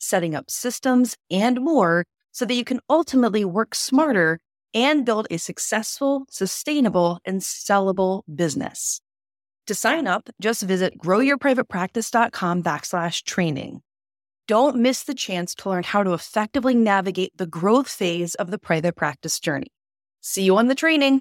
setting up systems, and more so that you can ultimately work smarter and build a successful, sustainable, and sellable business. To sign up, just visit growyourprivatepractice.com backslash training. Don't miss the chance to learn how to effectively navigate the growth phase of the private practice journey. See you on the training.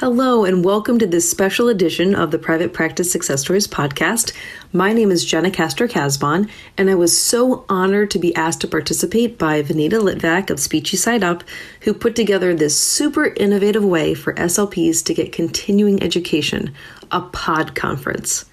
Hello, and welcome to this special edition of the Private Practice Success Stories podcast. My name is Jena Castro Casbon, and I was so honored to be asked to participate by Vanita Litvak of Speechy Side Up, who put together this super innovative way for SLPs to get continuing education, a pod conference.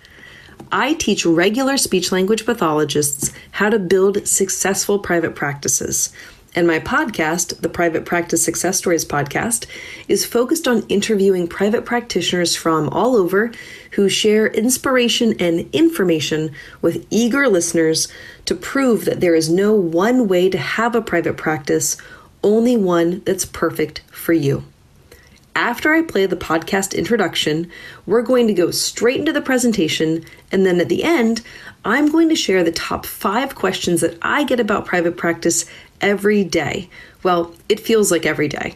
I teach regular speech language pathologists how to build successful private practices. And my podcast, the Private Practice Success Stories podcast, is focused on interviewing private practitioners from all over who share inspiration and information with eager listeners to prove that there is no one way to have a private practice, only one that's perfect for you. After I play the podcast introduction, we're going to go straight into the presentation, and then at the end, I'm going to share the top five questions that I get about private practice every day. Well, it feels like every day.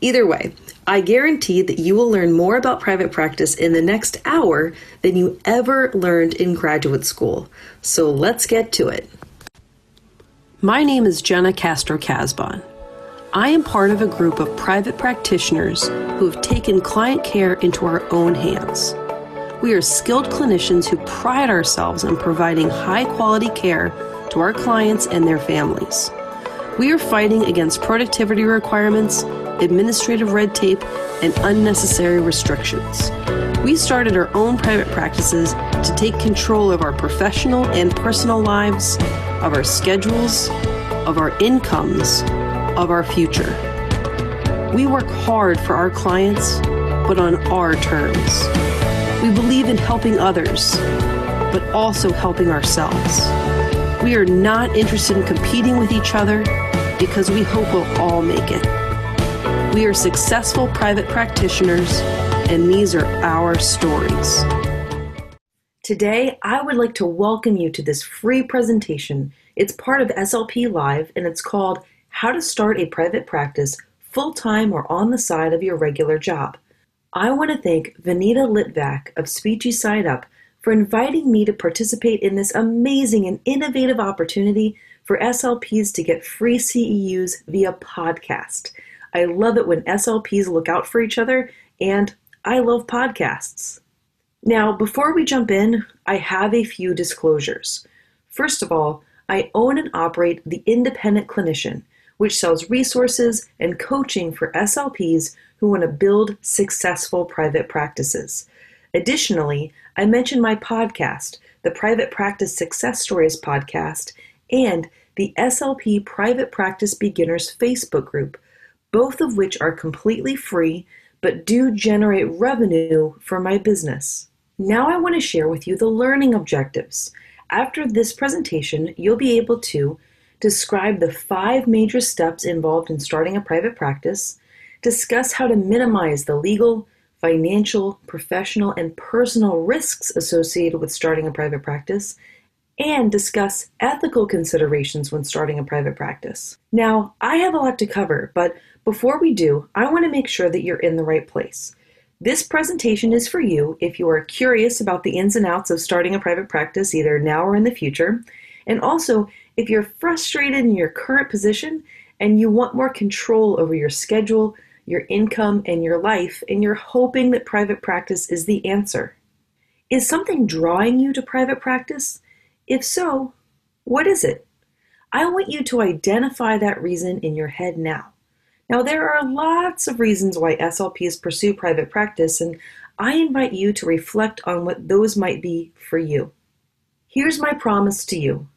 Either way, I guarantee that you will learn more about private practice in the next hour than you ever learned in graduate school. So let's get to it. My name is Jena Castro Casbon. I am part of a group of private practitioners who have taken client care into our own hands. We are skilled clinicians who pride ourselves on providing high quality care to our clients and their families. We are fighting against productivity requirements, administrative red tape, and unnecessary restrictions. We started our own private practices to take control of our professional and personal lives, of our schedules, of our incomes, of our future. We work hard for our clients, but on our terms. We believe in helping others, but also helping ourselves. We are not interested in competing with each other because we hope we'll all make it. We are successful private practitioners, and these are our stories. Today, I would like to welcome you to this free presentation. It's part of SLP Live, and it's called how to start a private practice full time or on the side of your regular job. I want to thank Vanita Litvak of Speechy Side Up for inviting me to participate in this amazing and innovative opportunity for SLPs to get free CEUs via podcast. I love it when SLPs look out for each other, and I love podcasts. Now, before we jump in, I have a few disclosures. First of all, I own and operate The Independent Clinician, which sells resources and coaching for SLPs who want to build successful private practices. Additionally, I mention my podcast, the Private Practice Success Stories podcast, and the SLP Private Practice Beginners Facebook group, both of which are completely free but do generate revenue for my business. Now I want to share with you the learning objectives. After this presentation, you'll be able to describe the five major steps involved in starting a private practice, discuss how to minimize the legal, financial, professional, and personal risks associated with starting a private practice, and discuss ethical considerations when starting a private practice. Now, I have a lot to cover, but before we do, I want to make sure that you're in the right place. This presentation is for you if you are curious about the ins and outs of starting a private practice either now or in the future, and also if you're frustrated in your current position and you want more control over your schedule, your income, and your life, and you're hoping that private practice is the answer. Is something drawing you to private practice? If so, what is it? I want you to identify that reason in your head now. Now, there are lots of reasons why SLPs pursue private practice, and I invite you to reflect on what those might be for you. Here's my promise to you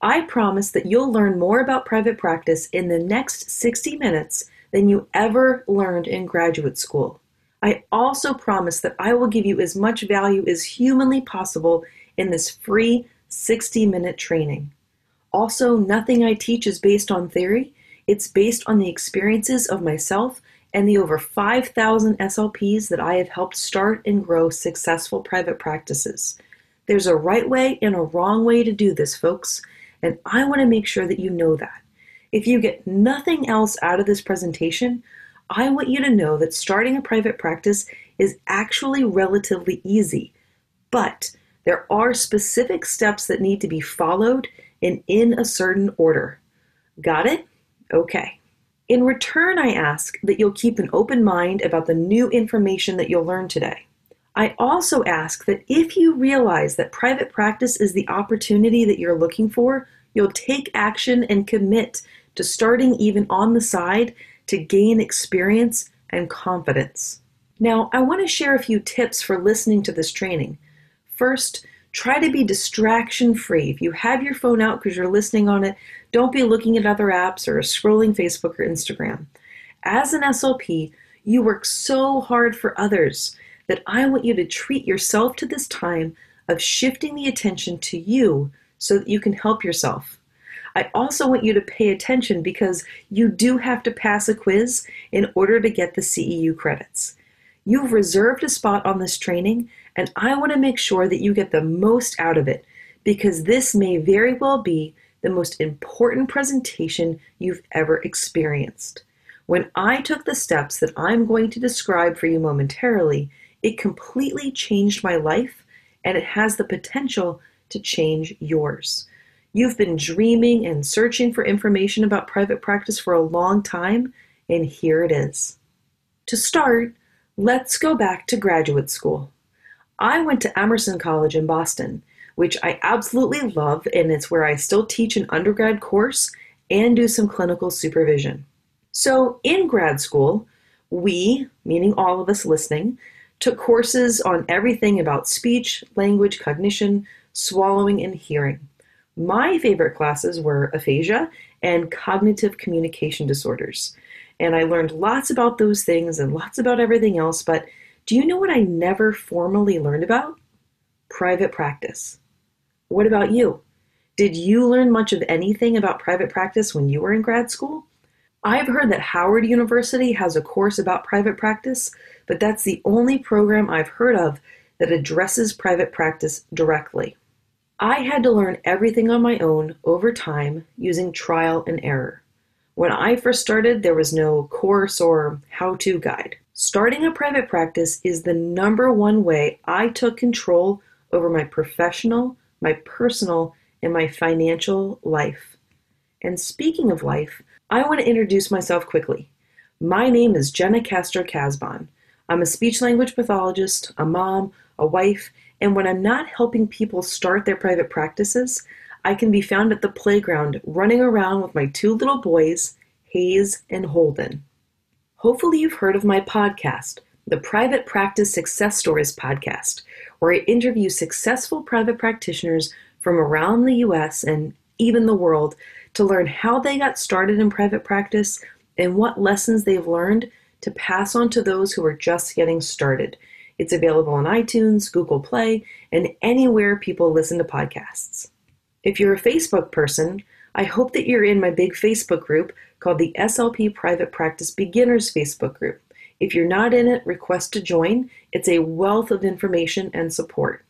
I promise that you'll learn more about private practice in the next 60 minutes than you ever learned in graduate school. I also promise that I will give you as much value as humanly possible in this free 60 minute training. Also, nothing I teach is based on theory, it's based on the experiences of myself and the over 5,000 SLPs that I have helped start and grow successful private practices. There's a right way and a wrong way to do this, folks, and I want to make sure that you know that. If you get nothing else out of this presentation, I want you to know that starting a private practice is actually relatively easy, but there are specific steps that need to be followed and in a certain order. Got it? Okay. In return, I ask that you'll keep an open mind about the new information that you'll learn today. I also ask that if you realize that private practice is the opportunity that you're looking for, you'll take action and commit to starting even on the side to gain experience and confidence. Now, I want to share a few tips for listening to this training. First, try to be distraction free. If you have your phone out because you're listening on it, don't be looking at other apps or scrolling Facebook or Instagram. As an SLP, you work so hard for others that I want you to treat yourself to this time of shifting the attention to you so that you can help yourself. I also want you to pay attention because you do have to pass a quiz in order to get the CEU credits. You've reserved a spot on this training, and I want to make sure that you get the most out of it because this may very well be the most important presentation you've ever experienced. When I took the steps that I'm going to describe for you momentarily, it completely changed my life and it has the potential to change yours. You've been dreaming and searching for information about private practice for a long time, and here it is. To start, let's go back to graduate school. I went to Emerson College in Boston, which I absolutely love, and it's where I still teach an undergrad course and do some clinical supervision. So, in grad school, we, meaning all of us listening, took courses on everything about speech, language, cognition, swallowing, and hearing. My favorite classes were aphasia and cognitive communication disorders. And I learned lots about those things and lots about everything else, but do you know what I never formally learned about? Private practice. What about you? Did you learn much of anything about private practice when you were in grad school? I've heard that Howard University has a course about private practice, but that's the only program I've heard of that addresses private practice directly. I had to learn everything on my own over time using trial and error. When I first started, there was no course or how to guide. Starting a private practice is the number one way I took control over my professional, my personal, and my financial life. And speaking of life, I want to introduce myself quickly. My name is Jena Castro Casbon. I'm a speech language pathologist, a mom, a wife, and when I'm not helping people start their private practices, I can be found at the playground running around with my two little boys, Hayes and Holden. Hopefully, you've heard of my podcast, the Private Practice Success Stories podcast, where I interview successful private practitioners from around the US and even the world to learn how they got started in private practice and what lessons they've learned to pass on to those who are just getting started it's available on iTunes, Google Play, and anywhere people listen to podcasts. If you're a Facebook person, I hope that you're in my big Facebook group called the SLP Private Practice Beginners Facebook group. If you're not in it, request to join. It's a wealth of information and support.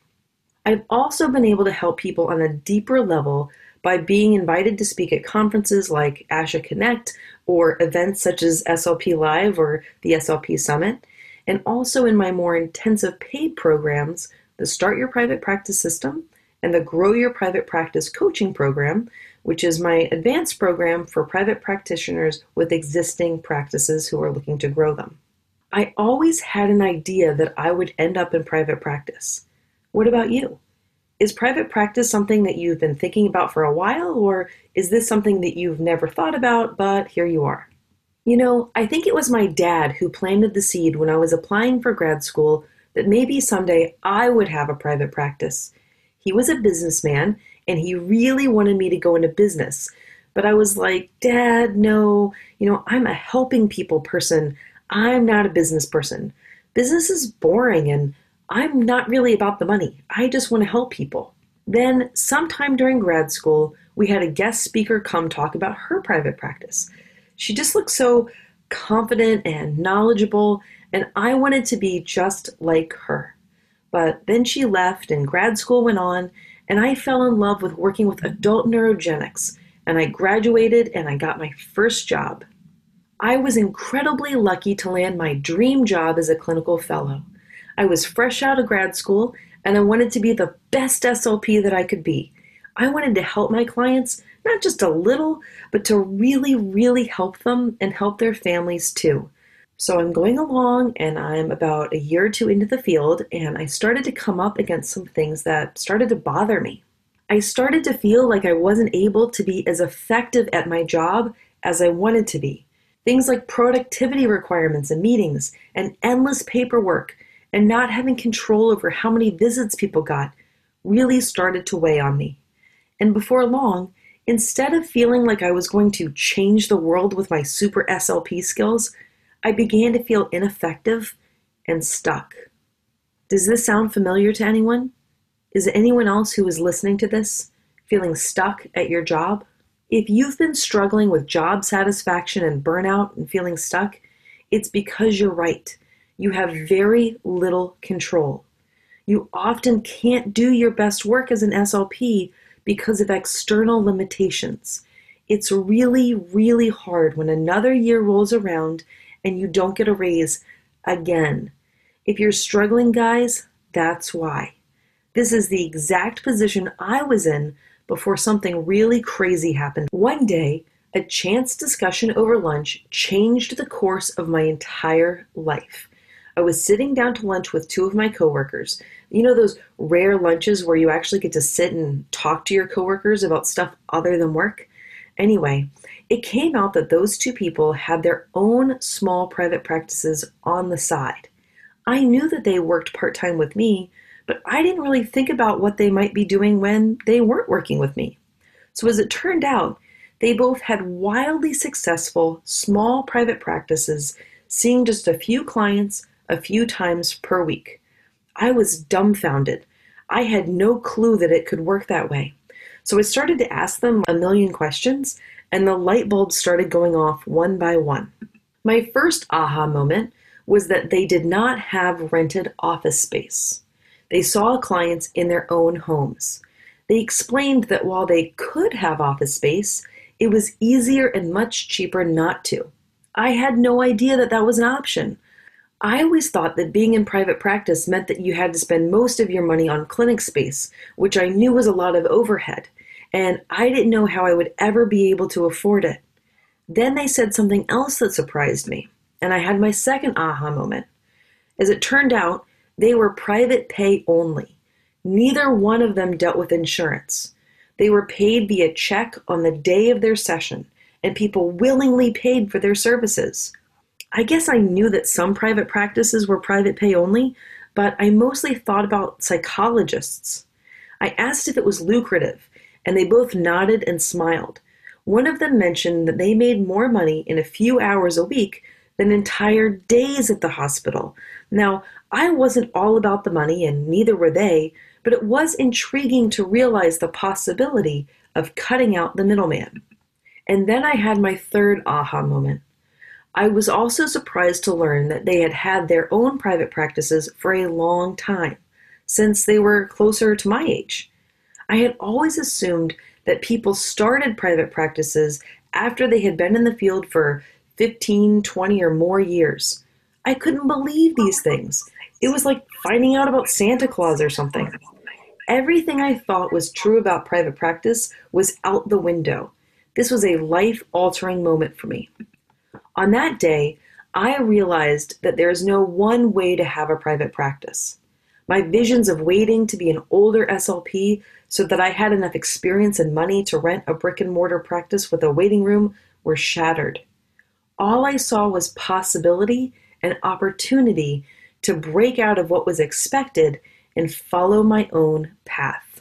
I've also been able to help people on a deeper level by being invited to speak at conferences like ASHA Connect or events such as SLP Live or the SLP Summit and also in my more intensive paid programs, the Start Your Private Practice System and the Grow Your Private Practice Coaching Program, which is my advanced program for private practitioners with existing practices who are looking to grow them. I always had an idea that I would end up in private practice. What about you? Is private practice something that you've been thinking about for a while, or is this something that you've never thought about, but here you are? You know, I think it was my dad who planted the seed when I was applying for grad school that maybe someday I would have a private practice. He was a businessman and he really wanted me to go into business. But I was like, Dad, no, you know, I'm a helping people person. I'm not a business person. Business is boring and I'm not really about the money. I just want to help people. Then, sometime during grad school, we had a guest speaker come talk about her private practice. She just looked so confident and knowledgeable, and I wanted to be just like her. But then she left, and grad school went on, and I fell in love with working with adult neurogenics, and I graduated and I got my first job. I was incredibly lucky to land my dream job as a clinical fellow. I was fresh out of grad school and I wanted to be the best SLP that I could be. I wanted to help my clients, not just a little, but to really, really help them and help their families too. So I'm going along and I'm about a year or two into the field, and I started to come up against some things that started to bother me. I started to feel like I wasn't able to be as effective at my job as I wanted to be. Things like productivity requirements and meetings and endless paperwork and not having control over how many visits people got really started to weigh on me. And before long, instead of feeling like I was going to change the world with my super SLP skills, I began to feel ineffective and stuck. Does this sound familiar to anyone? Is anyone else who is listening to this feeling stuck at your job? If you've been struggling with job satisfaction and burnout and feeling stuck, it's because you're right. You have very little control. You often can't do your best work as an SLP because of external limitations. It's really, really hard when another year rolls around and you don't get a raise again. If you're struggling, guys, that's why. This is the exact position I was in before something really crazy happened. One day, a chance discussion over lunch changed the course of my entire life. I was sitting down to lunch with two of my coworkers. You know those rare lunches where you actually get to sit and talk to your coworkers about stuff other than work? Anyway, it came out that those two people had their own small private practices on the side. I knew that they worked part time with me, but I didn't really think about what they might be doing when they weren't working with me. So, as it turned out, they both had wildly successful small private practices, seeing just a few clients a few times per week. I was dumbfounded. I had no clue that it could work that way. So I started to ask them a million questions, and the light bulbs started going off one by one. My first aha moment was that they did not have rented office space. They saw clients in their own homes. They explained that while they could have office space, it was easier and much cheaper not to. I had no idea that that was an option. I always thought that being in private practice meant that you had to spend most of your money on clinic space, which I knew was a lot of overhead, and I didn't know how I would ever be able to afford it. Then they said something else that surprised me, and I had my second aha moment. As it turned out, they were private pay only. Neither one of them dealt with insurance. They were paid via check on the day of their session, and people willingly paid for their services. I guess I knew that some private practices were private pay only, but I mostly thought about psychologists. I asked if it was lucrative, and they both nodded and smiled. One of them mentioned that they made more money in a few hours a week than entire days at the hospital. Now, I wasn't all about the money, and neither were they, but it was intriguing to realize the possibility of cutting out the middleman. And then I had my third aha moment. I was also surprised to learn that they had had their own private practices for a long time, since they were closer to my age. I had always assumed that people started private practices after they had been in the field for 15, 20, or more years. I couldn't believe these things. It was like finding out about Santa Claus or something. Everything I thought was true about private practice was out the window. This was a life altering moment for me. On that day, I realized that there is no one way to have a private practice. My visions of waiting to be an older SLP so that I had enough experience and money to rent a brick and mortar practice with a waiting room were shattered. All I saw was possibility and opportunity to break out of what was expected and follow my own path.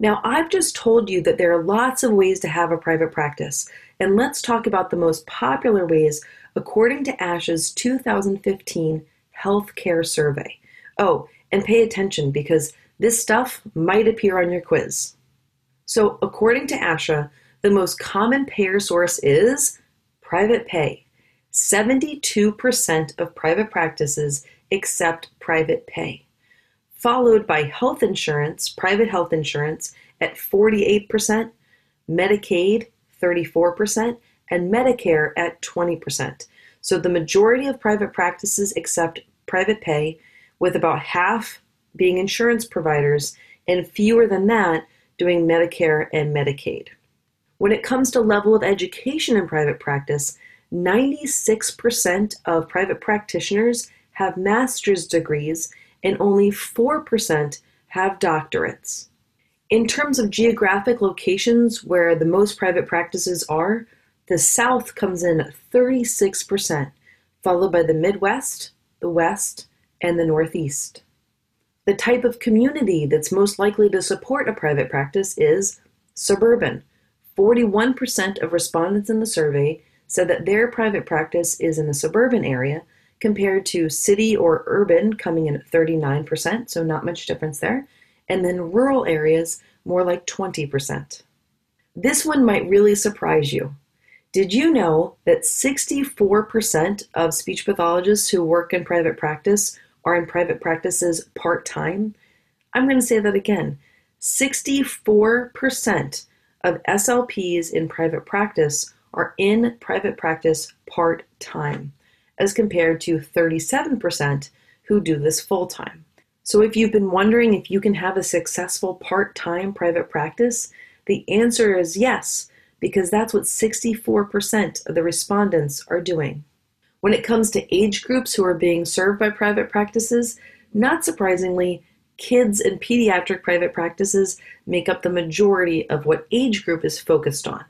Now, I've just told you that there are lots of ways to have a private practice, and let's talk about the most popular ways according to ASHA's 2015 Healthcare Survey. Oh, and pay attention because this stuff might appear on your quiz. So, according to ASHA, the most common payer source is private pay. 72% of private practices accept private pay followed by health insurance, private health insurance at 48%, Medicaid 34%, and Medicare at 20%. So the majority of private practices accept private pay, with about half being insurance providers and fewer than that doing Medicare and Medicaid. When it comes to level of education in private practice, 96% of private practitioners have master's degrees and only 4% have doctorates. In terms of geographic locations where the most private practices are, the South comes in 36%, followed by the Midwest, the West, and the Northeast. The type of community that's most likely to support a private practice is suburban. 41% of respondents in the survey said that their private practice is in a suburban area, compared to city or urban coming in at 39%, so not much difference there, and then rural areas more like 20%. This one might really surprise you. Did you know that 64% of speech pathologists who work in private practice are in private practices part time? I'm going to say that again 64% of SLPs in private practice are in private practice part time as compared to 37% who do this full time. So, if you've been wondering if you can have a successful part time private practice, the answer is yes, because that's what 64% of the respondents are doing. When it comes to age groups who are being served by private practices, not surprisingly, kids and pediatric private practices make up the majority of what age group is focused on.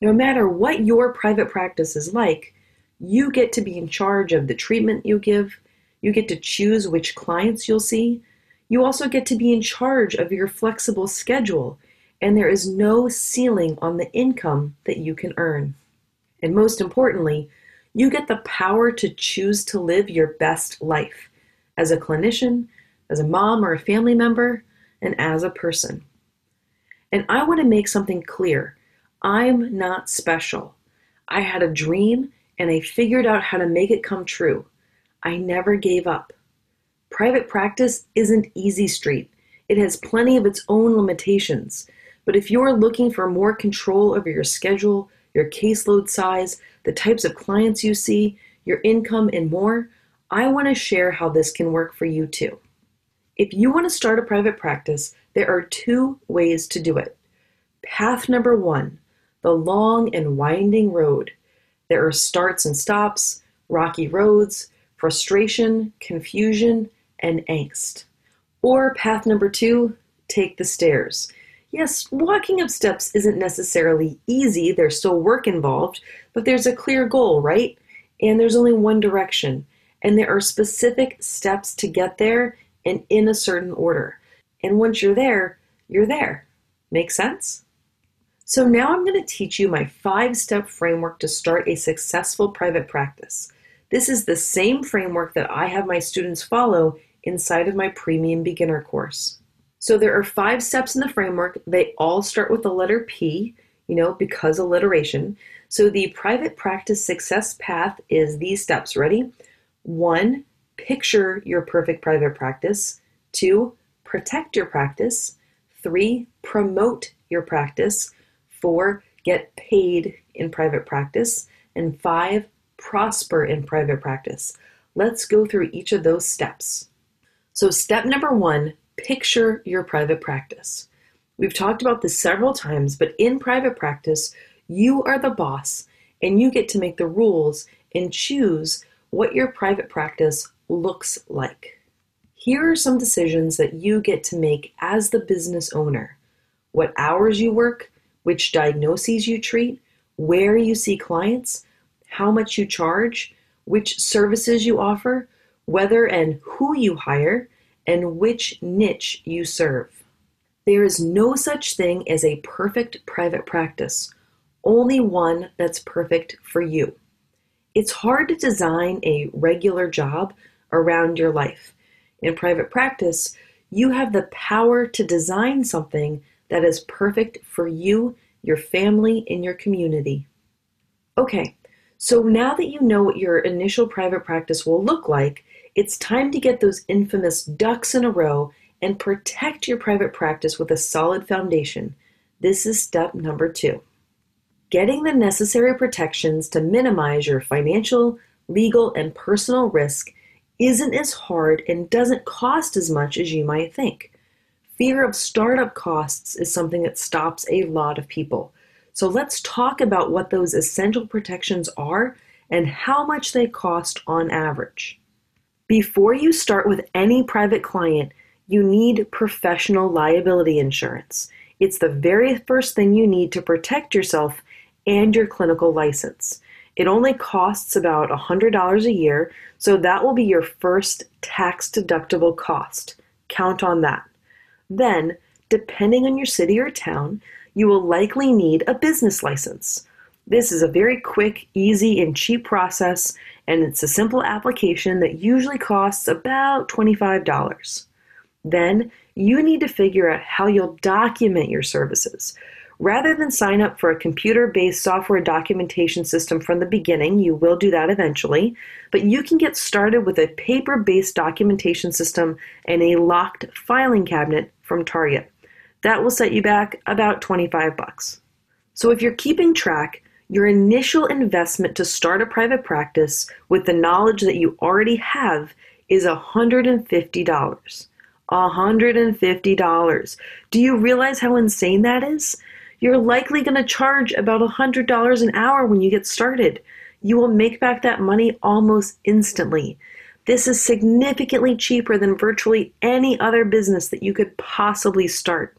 No matter what your private practice is like, you get to be in charge of the treatment you give. You get to choose which clients you'll see. You also get to be in charge of your flexible schedule, and there is no ceiling on the income that you can earn. And most importantly, you get the power to choose to live your best life as a clinician, as a mom or a family member, and as a person. And I want to make something clear I'm not special. I had a dream and I figured out how to make it come true. I never gave up. Private practice isn't easy street. It has plenty of its own limitations. But if you're looking for more control over your schedule, your caseload size, the types of clients you see, your income, and more, I want to share how this can work for you too. If you want to start a private practice, there are two ways to do it. Path number one, the long and winding road. There are starts and stops, rocky roads, frustration, confusion, and angst. Or path number two, take the stairs. Yes, walking up steps isn't necessarily easy, there's still work involved, but there's a clear goal, right? And there's only one direction. And there are specific steps to get there and in a certain order. And once you're there, you're there. Make sense? So now I'm going to teach you my five step framework to start a successful private practice. This is the same framework that I have my students follow inside of my premium beginner course. So there are five steps in the framework. They all start with the letter P, you know, because alliteration. So the private practice success path is these steps. Ready? One, picture your perfect private practice. Two, protect your practice. Three, promote your practice. Four, get paid in private practice. And five, prosper in private practice. Let's go through each of those steps. So, step number one picture your private practice. We've talked about this several times, but in private practice, you are the boss and you get to make the rules and choose what your private practice looks like. Here are some decisions that you get to make as the business owner what hours you work, which diagnoses you treat, where you see clients, how much you charge, which services you offer, whether and who you hire, and which niche you serve. There is no such thing as a perfect private practice, only one that's perfect for you. It's hard to design a regular job around your life. In private practice, you have the power to design something that is perfect for you, your family, and your community. Okay, so now that you know what your initial private practice will look like, it's time to get those infamous ducks in a row and protect your private practice with a solid foundation. This is step number two. Getting the necessary protections to minimize your financial, legal, and personal risk isn't as hard and doesn't cost as much as you might think. Fear of startup costs is something that stops a lot of people. So let's talk about what those essential protections are and how much they cost on average. Before you start with any private client, you need professional liability insurance. It's the very first thing you need to protect yourself and your clinical license. It only costs about $100 a year, so that will be your first tax deductible cost. Count on that. Then, depending on your city or town, you will likely need a business license. This is a very quick, easy, and cheap process, and it's a simple application that usually costs about $25. Then you need to figure out how you'll document your services. Rather than sign up for a computer based software documentation system from the beginning, you will do that eventually, but you can get started with a paper based documentation system and a locked filing cabinet from Target. That will set you back about 25 bucks. So if you're keeping track, your initial investment to start a private practice with the knowledge that you already have is $150. $150. Do you realize how insane that is? You're likely going to charge about $100 an hour when you get started. You will make back that money almost instantly. This is significantly cheaper than virtually any other business that you could possibly start.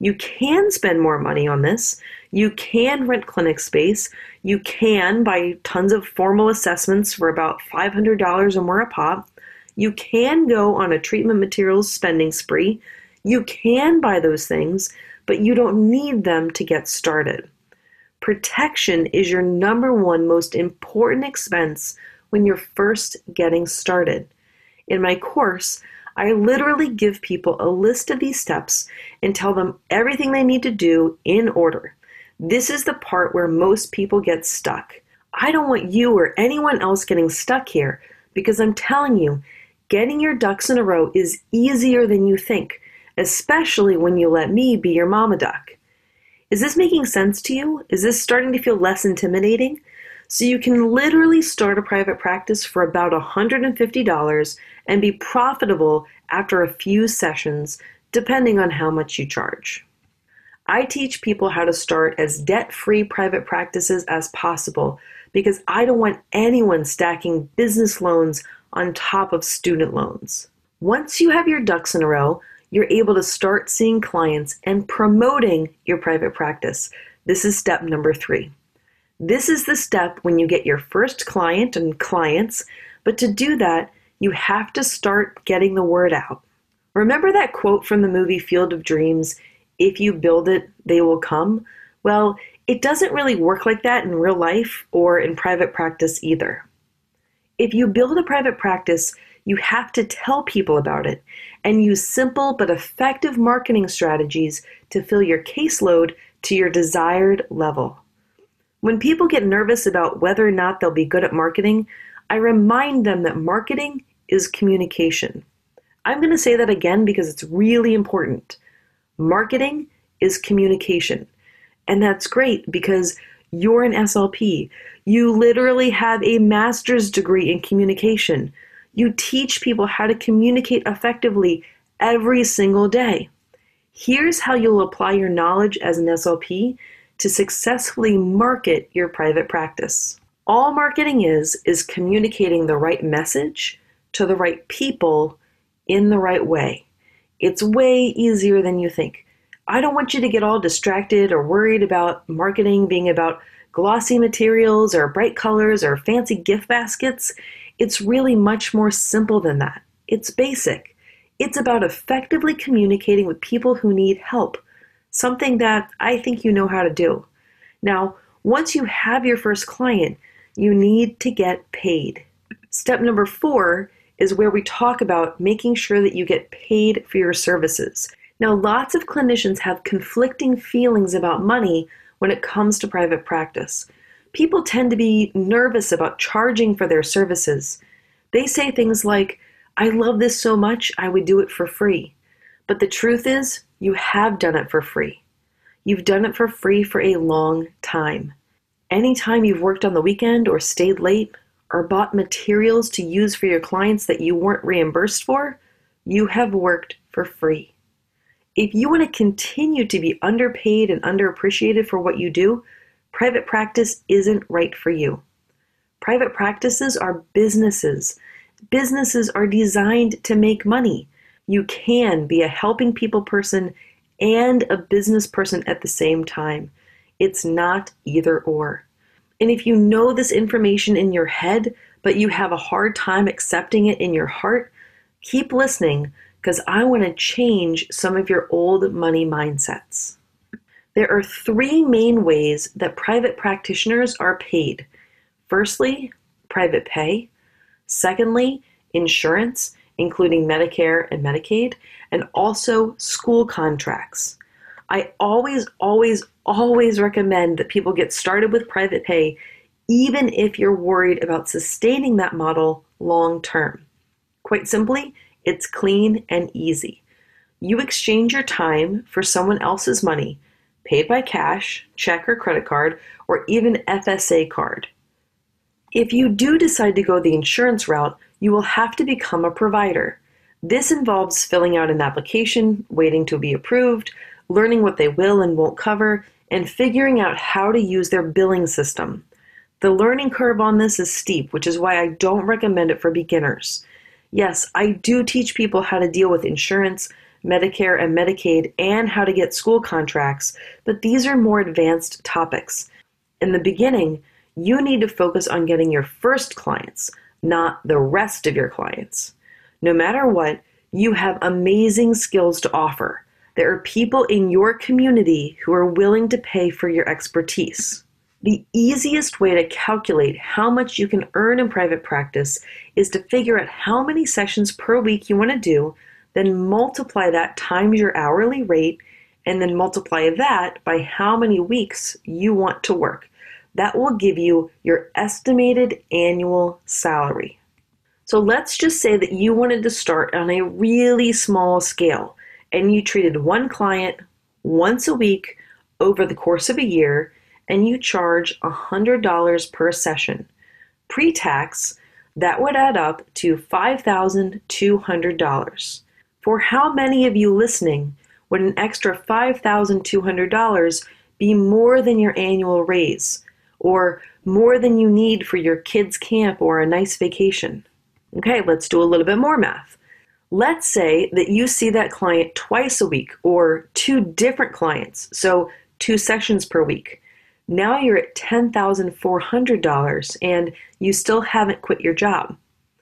You can spend more money on this. You can rent clinic space. You can buy tons of formal assessments for about $500 or more a pop. You can go on a treatment materials spending spree. You can buy those things, but you don't need them to get started. Protection is your number one most important expense when you're first getting started. In my course, I literally give people a list of these steps and tell them everything they need to do in order. This is the part where most people get stuck. I don't want you or anyone else getting stuck here because I'm telling you, Getting your ducks in a row is easier than you think, especially when you let me be your mama duck. Is this making sense to you? Is this starting to feel less intimidating? So you can literally start a private practice for about $150 and be profitable after a few sessions, depending on how much you charge. I teach people how to start as debt free private practices as possible because I don't want anyone stacking business loans on top of student loans. Once you have your ducks in a row, you're able to start seeing clients and promoting your private practice. This is step number three. This is the step when you get your first client and clients, but to do that, you have to start getting the word out. Remember that quote from the movie Field of Dreams if you build it, they will come? Well, it doesn't really work like that in real life or in private practice either. If you build a private practice, you have to tell people about it and use simple but effective marketing strategies to fill your caseload to your desired level. When people get nervous about whether or not they'll be good at marketing, I remind them that marketing is communication. I'm going to say that again because it's really important. Marketing is communication. And that's great because you're an SLP. You literally have a master's degree in communication. You teach people how to communicate effectively every single day. Here's how you'll apply your knowledge as an SLP to successfully market your private practice. All marketing is, is communicating the right message to the right people in the right way. It's way easier than you think. I don't want you to get all distracted or worried about marketing being about glossy materials or bright colors or fancy gift baskets. It's really much more simple than that. It's basic. It's about effectively communicating with people who need help, something that I think you know how to do. Now, once you have your first client, you need to get paid. Step number four is where we talk about making sure that you get paid for your services. Now, lots of clinicians have conflicting feelings about money when it comes to private practice. People tend to be nervous about charging for their services. They say things like, I love this so much, I would do it for free. But the truth is, you have done it for free. You've done it for free for a long time. Anytime you've worked on the weekend or stayed late or bought materials to use for your clients that you weren't reimbursed for, you have worked for free. If you want to continue to be underpaid and underappreciated for what you do, private practice isn't right for you. Private practices are businesses. Businesses are designed to make money. You can be a helping people person and a business person at the same time. It's not either or. And if you know this information in your head, but you have a hard time accepting it in your heart, keep listening because I want to change some of your old money mindsets. There are three main ways that private practitioners are paid. Firstly, private pay. Secondly, insurance, including Medicare and Medicaid, and also school contracts. I always, always, always recommend that people get started with private pay, even if you're worried about sustaining that model long term. Quite simply, it's clean and easy. You exchange your time for someone else's money, paid by cash, check or credit card, or even FSA card. If you do decide to go the insurance route, you will have to become a provider. This involves filling out an application, waiting to be approved, learning what they will and won't cover, and figuring out how to use their billing system. The learning curve on this is steep, which is why I don't recommend it for beginners. Yes, I do teach people how to deal with insurance, Medicare, and Medicaid, and how to get school contracts, but these are more advanced topics. In the beginning, you need to focus on getting your first clients, not the rest of your clients. No matter what, you have amazing skills to offer. There are people in your community who are willing to pay for your expertise. The easiest way to calculate how much you can earn in private practice is to figure out how many sessions per week you want to do, then multiply that times your hourly rate, and then multiply that by how many weeks you want to work. That will give you your estimated annual salary. So let's just say that you wanted to start on a really small scale and you treated one client once a week over the course of a year and you charge $100 per session. Pre tax, that would add up to $5,200. For how many of you listening would an extra $5,200 be more than your annual raise? Or more than you need for your kids' camp or a nice vacation. Okay, let's do a little bit more math. Let's say that you see that client twice a week or two different clients, so two sessions per week. Now you're at $10,400 and you still haven't quit your job.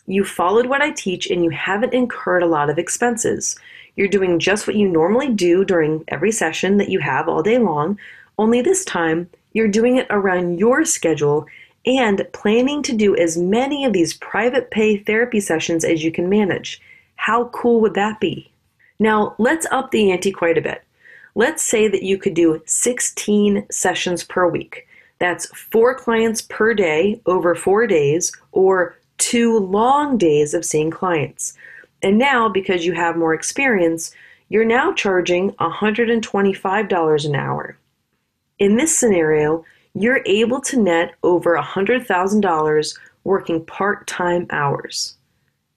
You followed what I teach and you haven't incurred a lot of expenses. You're doing just what you normally do during every session that you have all day long, only this time you're doing it around your schedule and planning to do as many of these private pay therapy sessions as you can manage. How cool would that be? Now, let's up the ante quite a bit. Let's say that you could do 16 sessions per week. That's four clients per day over four days, or two long days of seeing clients. And now, because you have more experience, you're now charging $125 an hour. In this scenario, you're able to net over $100,000 working part time hours.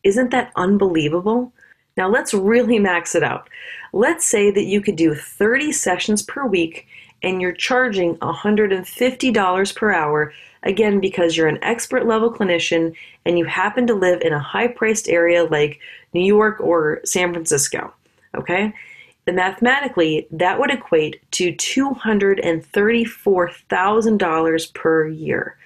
Isn't that unbelievable? Now let's really max it out. Let's say that you could do 30 sessions per week and you're charging $150 per hour, again, because you're an expert level clinician and you happen to live in a high priced area like New York or San Francisco. Okay? Mathematically, that would equate to $234,000 per year.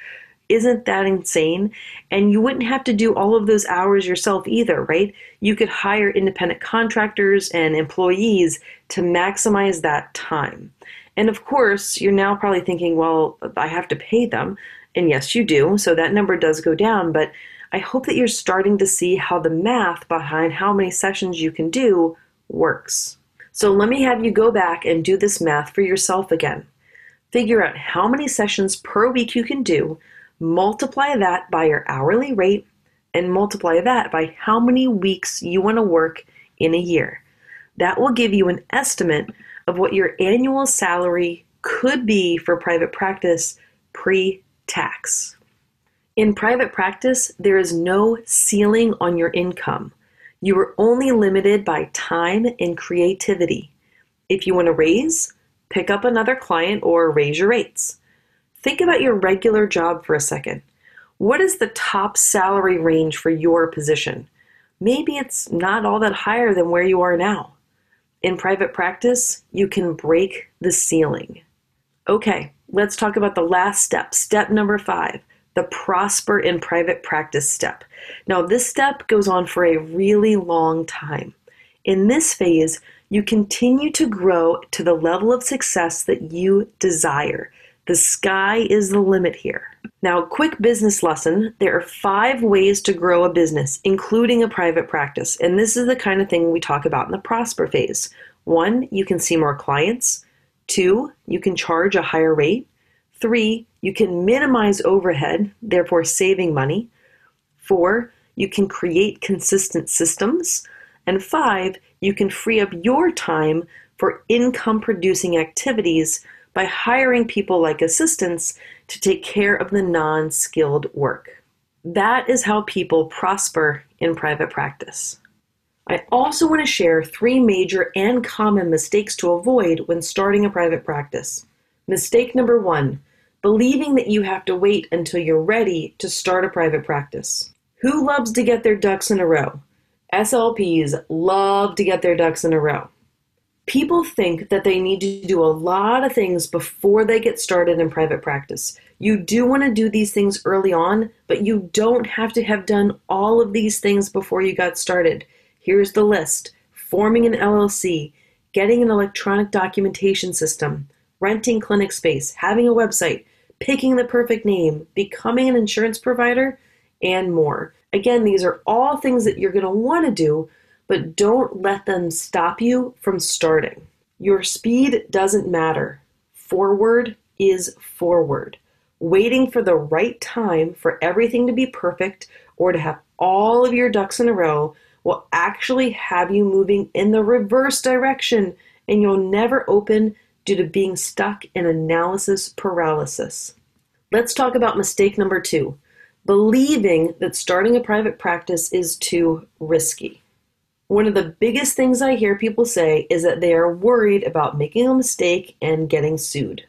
Isn't that insane? And you wouldn't have to do all of those hours yourself either, right? You could hire independent contractors and employees to maximize that time. And of course, you're now probably thinking, well, I have to pay them. And yes, you do. So that number does go down. But I hope that you're starting to see how the math behind how many sessions you can do works. So let me have you go back and do this math for yourself again. Figure out how many sessions per week you can do multiply that by your hourly rate, and multiply that by how many weeks you want to work in a year. That will give you an estimate of what your annual salary could be for private practice pre tax. In private practice, there is no ceiling on your income. You are only limited by time and creativity. If you want to raise, pick up another client or raise your rates. Think about your regular job for a second. What is the top salary range for your position? Maybe it's not all that higher than where you are now. In private practice, you can break the ceiling. Okay, let's talk about the last step. Step number five the prosper in private practice step. Now, this step goes on for a really long time. In this phase, you continue to grow to the level of success that you desire. The sky is the limit here. Now, quick business lesson there are five ways to grow a business, including a private practice. And this is the kind of thing we talk about in the prosper phase. One, you can see more clients. Two, you can charge a higher rate. Three, you can minimize overhead, therefore saving money. Four, you can create consistent systems. And five, you can free up your time for income producing activities by hiring people like assistants to take care of the non skilled work. That is how people prosper in private practice. I also want to share three major and common mistakes to avoid when starting a private practice. Mistake number one believing that you have to wait until you're ready to start a private practice. Who loves to get their ducks in a row? SLPs love to get their ducks in a row people think that they need to do a lot of things before they get started in private practice. You do want to do these things early on, but you don't have to have done all of these things before you got started. Here's the list forming an LLC, getting an electronic documentation system, renting clinic space, having a website, picking the perfect name, becoming an insurance provider, and more. Again, these are all things that you're going to want to do but don't let them stop you from starting. Your speed doesn't matter. Forward is forward. Waiting for the right time for everything to be perfect or to have all of your ducks in a row will actually have you moving in the reverse direction and you'll never open due to being stuck in analysis paralysis. Let's talk about mistake number two believing that starting a private practice is too risky. One of the biggest things I hear people say is that they are worried about making a mistake and getting sued.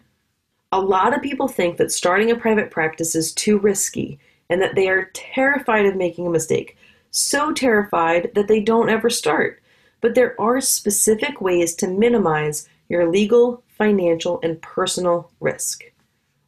A lot of people think that starting a private practice is too risky and that they are terrified of making a mistake, so terrified that they don't ever start. But there are specific ways to minimize your legal, financial, and personal risk.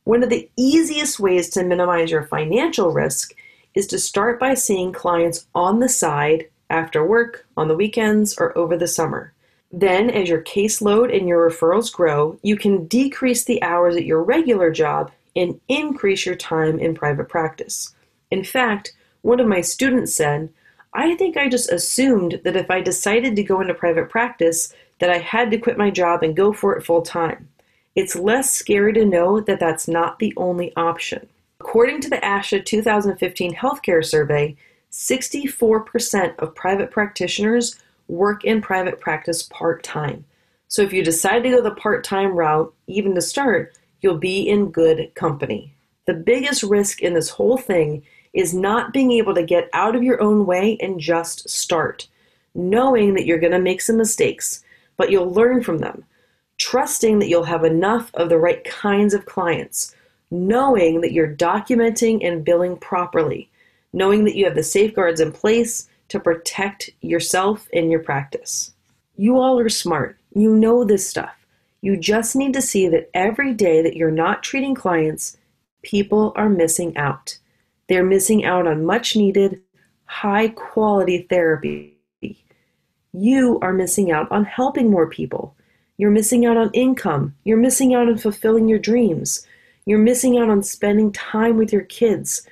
One of the easiest ways to minimize your financial risk is to start by seeing clients on the side after work, on the weekends, or over the summer. Then, as your caseload and your referrals grow, you can decrease the hours at your regular job and increase your time in private practice. In fact, one of my students said, I think I just assumed that if I decided to go into private practice, that I had to quit my job and go for it full time. It's less scary to know that that's not the only option. According to the ASHA 2015 Healthcare Survey, 64% of private practitioners work in private practice part time. So if you decide to go the part time route, even to start, you'll be in good company. The biggest risk in this whole thing is not being able to get out of your own way and just start, knowing that you're going to make some mistakes, but you'll learn from them, trusting that you'll have enough of the right kinds of clients, knowing that you're documenting and billing properly knowing that you have the safeguards in place to protect yourself and your practice. You all are smart. You know this stuff. You just need to see that every day that you're not treating clients, people are missing out. They're missing out on much needed, high quality therapy. You are missing out on helping more people. You're missing out on income. You're missing out on fulfilling your dreams. You're missing out on spending time with your kids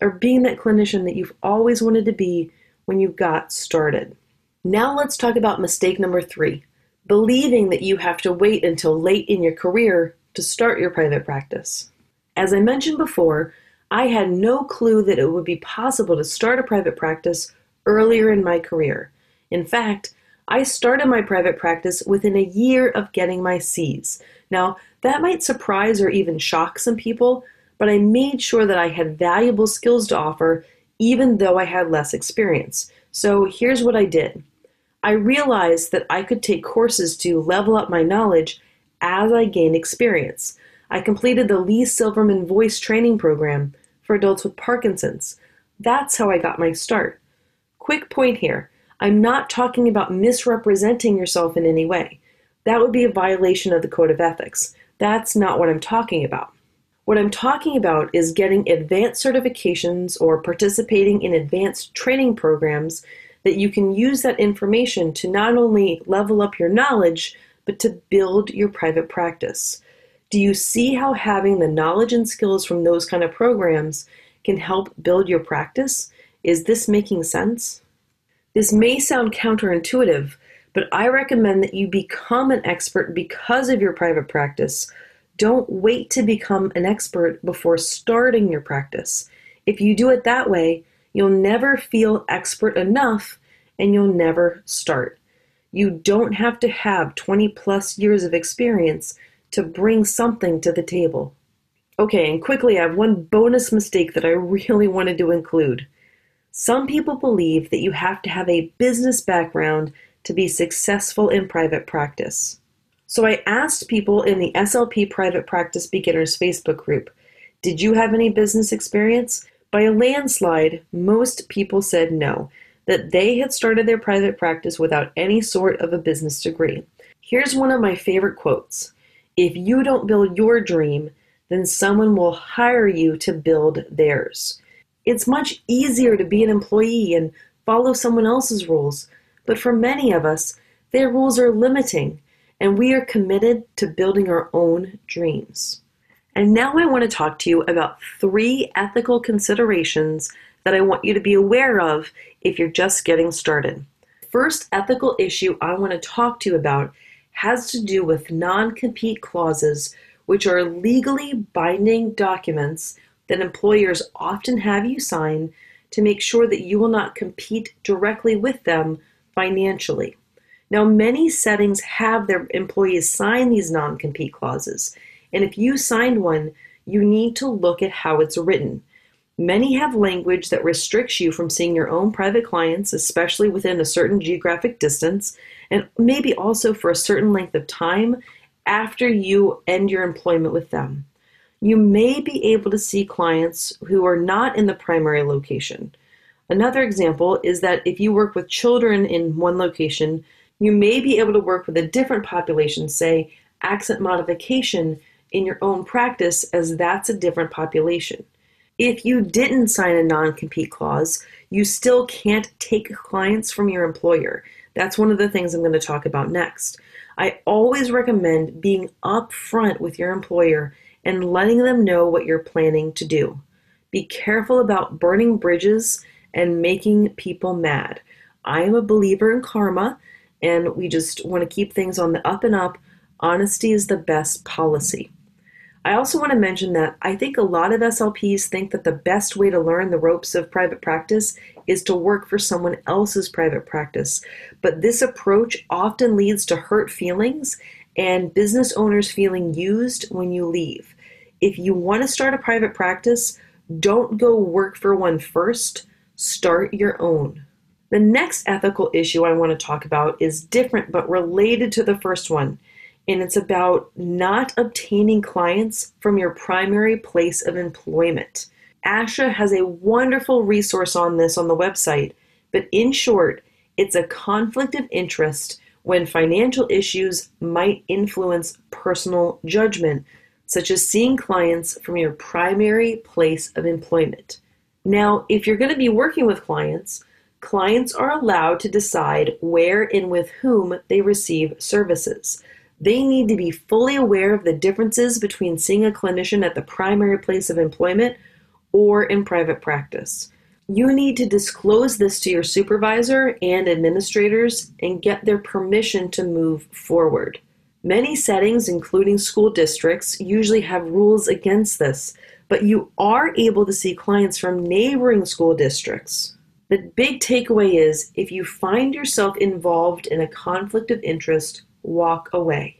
or being that clinician that you've always wanted to be when you got started. Now let's talk about mistake number three believing that you have to wait until late in your career to start your private practice. As I mentioned before, I had no clue that it would be possible to start a private practice earlier in my career. In fact, I started my private practice within a year of getting my C's. Now, that might surprise or even shock some people, but I made sure that I had valuable skills to offer even though I had less experience. So here's what I did I realized that I could take courses to level up my knowledge as I gained experience. I completed the Lee Silverman Voice Training Program for adults with Parkinson's. That's how I got my start. Quick point here I'm not talking about misrepresenting yourself in any way. That would be a violation of the Code of Ethics. That's not what I'm talking about. What I'm talking about is getting advanced certifications or participating in advanced training programs that you can use that information to not only level up your knowledge, but to build your private practice. Do you see how having the knowledge and skills from those kind of programs can help build your practice? Is this making sense? This may sound counterintuitive, but I recommend that you become an expert because of your private practice. Don't wait to become an expert before starting your practice. If you do it that way, you'll never feel expert enough and you'll never start. You don't have to have 20 plus years of experience to bring something to the table. Okay, and quickly, I have one bonus mistake that I really wanted to include. Some people believe that you have to have a business background to be successful in private practice. So I asked people in the SLP Private Practice Beginners Facebook group, Did you have any business experience? By a landslide, most people said no, that they had started their private practice without any sort of a business degree. Here's one of my favorite quotes If you don't build your dream, then someone will hire you to build theirs. It's much easier to be an employee and follow someone else's rules, but for many of us, their rules are limiting, and we are committed to building our own dreams. And now I want to talk to you about three ethical considerations that I want you to be aware of if you're just getting started. First ethical issue I want to talk to you about has to do with non compete clauses, which are legally binding documents that employers often have you sign to make sure that you will not compete directly with them financially. Now, many settings have their employees sign these non compete clauses, and if you signed one, you need to look at how it's written. Many have language that restricts you from seeing your own private clients, especially within a certain geographic distance, and maybe also for a certain length of time after you end your employment with them. You may be able to see clients who are not in the primary location. Another example is that if you work with children in one location, you may be able to work with a different population, say accent modification, in your own practice, as that's a different population. If you didn't sign a non compete clause, you still can't take clients from your employer. That's one of the things I'm going to talk about next. I always recommend being upfront with your employer and letting them know what you're planning to do. Be careful about burning bridges and making people mad. I am a believer in karma, and we just want to keep things on the up and up. Honesty is the best policy. I also want to mention that I think a lot of SLPs think that the best way to learn the ropes of private practice is to work for someone else's private practice. But this approach often leads to hurt feelings and business owners feeling used when you leave. If you want to start a private practice, don't go work for one first, start your own. The next ethical issue I want to talk about is different but related to the first one and it's about not obtaining clients from your primary place of employment. ASHA has a wonderful resource on this on the website, but in short, it's a conflict of interest when financial issues might influence personal judgment, such as seeing clients from your primary place of employment. Now, if you're going to be working with clients, clients are allowed to decide where and with whom they receive services. They need to be fully aware of the differences between seeing a clinician at the primary place of employment or in private practice. You need to disclose this to your supervisor and administrators and get their permission to move forward. Many settings, including school districts, usually have rules against this, but you are able to see clients from neighboring school districts. The big takeaway is if you find yourself involved in a conflict of interest, walk away.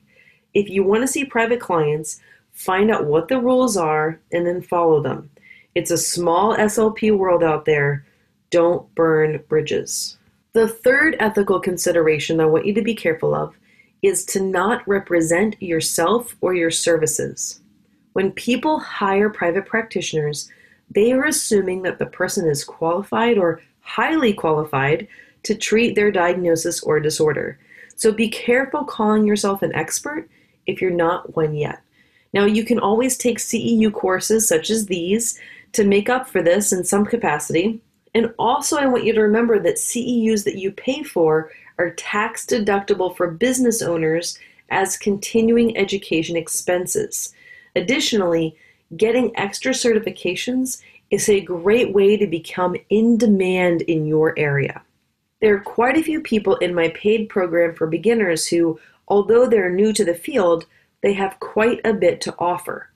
If you want to see private clients, find out what the rules are and then follow them. It's a small SLP world out there. Don't burn bridges. The third ethical consideration I want you to be careful of is to not represent yourself or your services. When people hire private practitioners, they are assuming that the person is qualified or highly qualified to treat their diagnosis or disorder. So be careful calling yourself an expert if you're not one yet. Now, you can always take CEU courses such as these to make up for this in some capacity. And also, I want you to remember that CEUs that you pay for are tax deductible for business owners as continuing education expenses. Additionally, getting extra certifications is a great way to become in demand in your area. There are quite a few people in my paid program for beginners who, although they're new to the field, they have quite a bit to offer.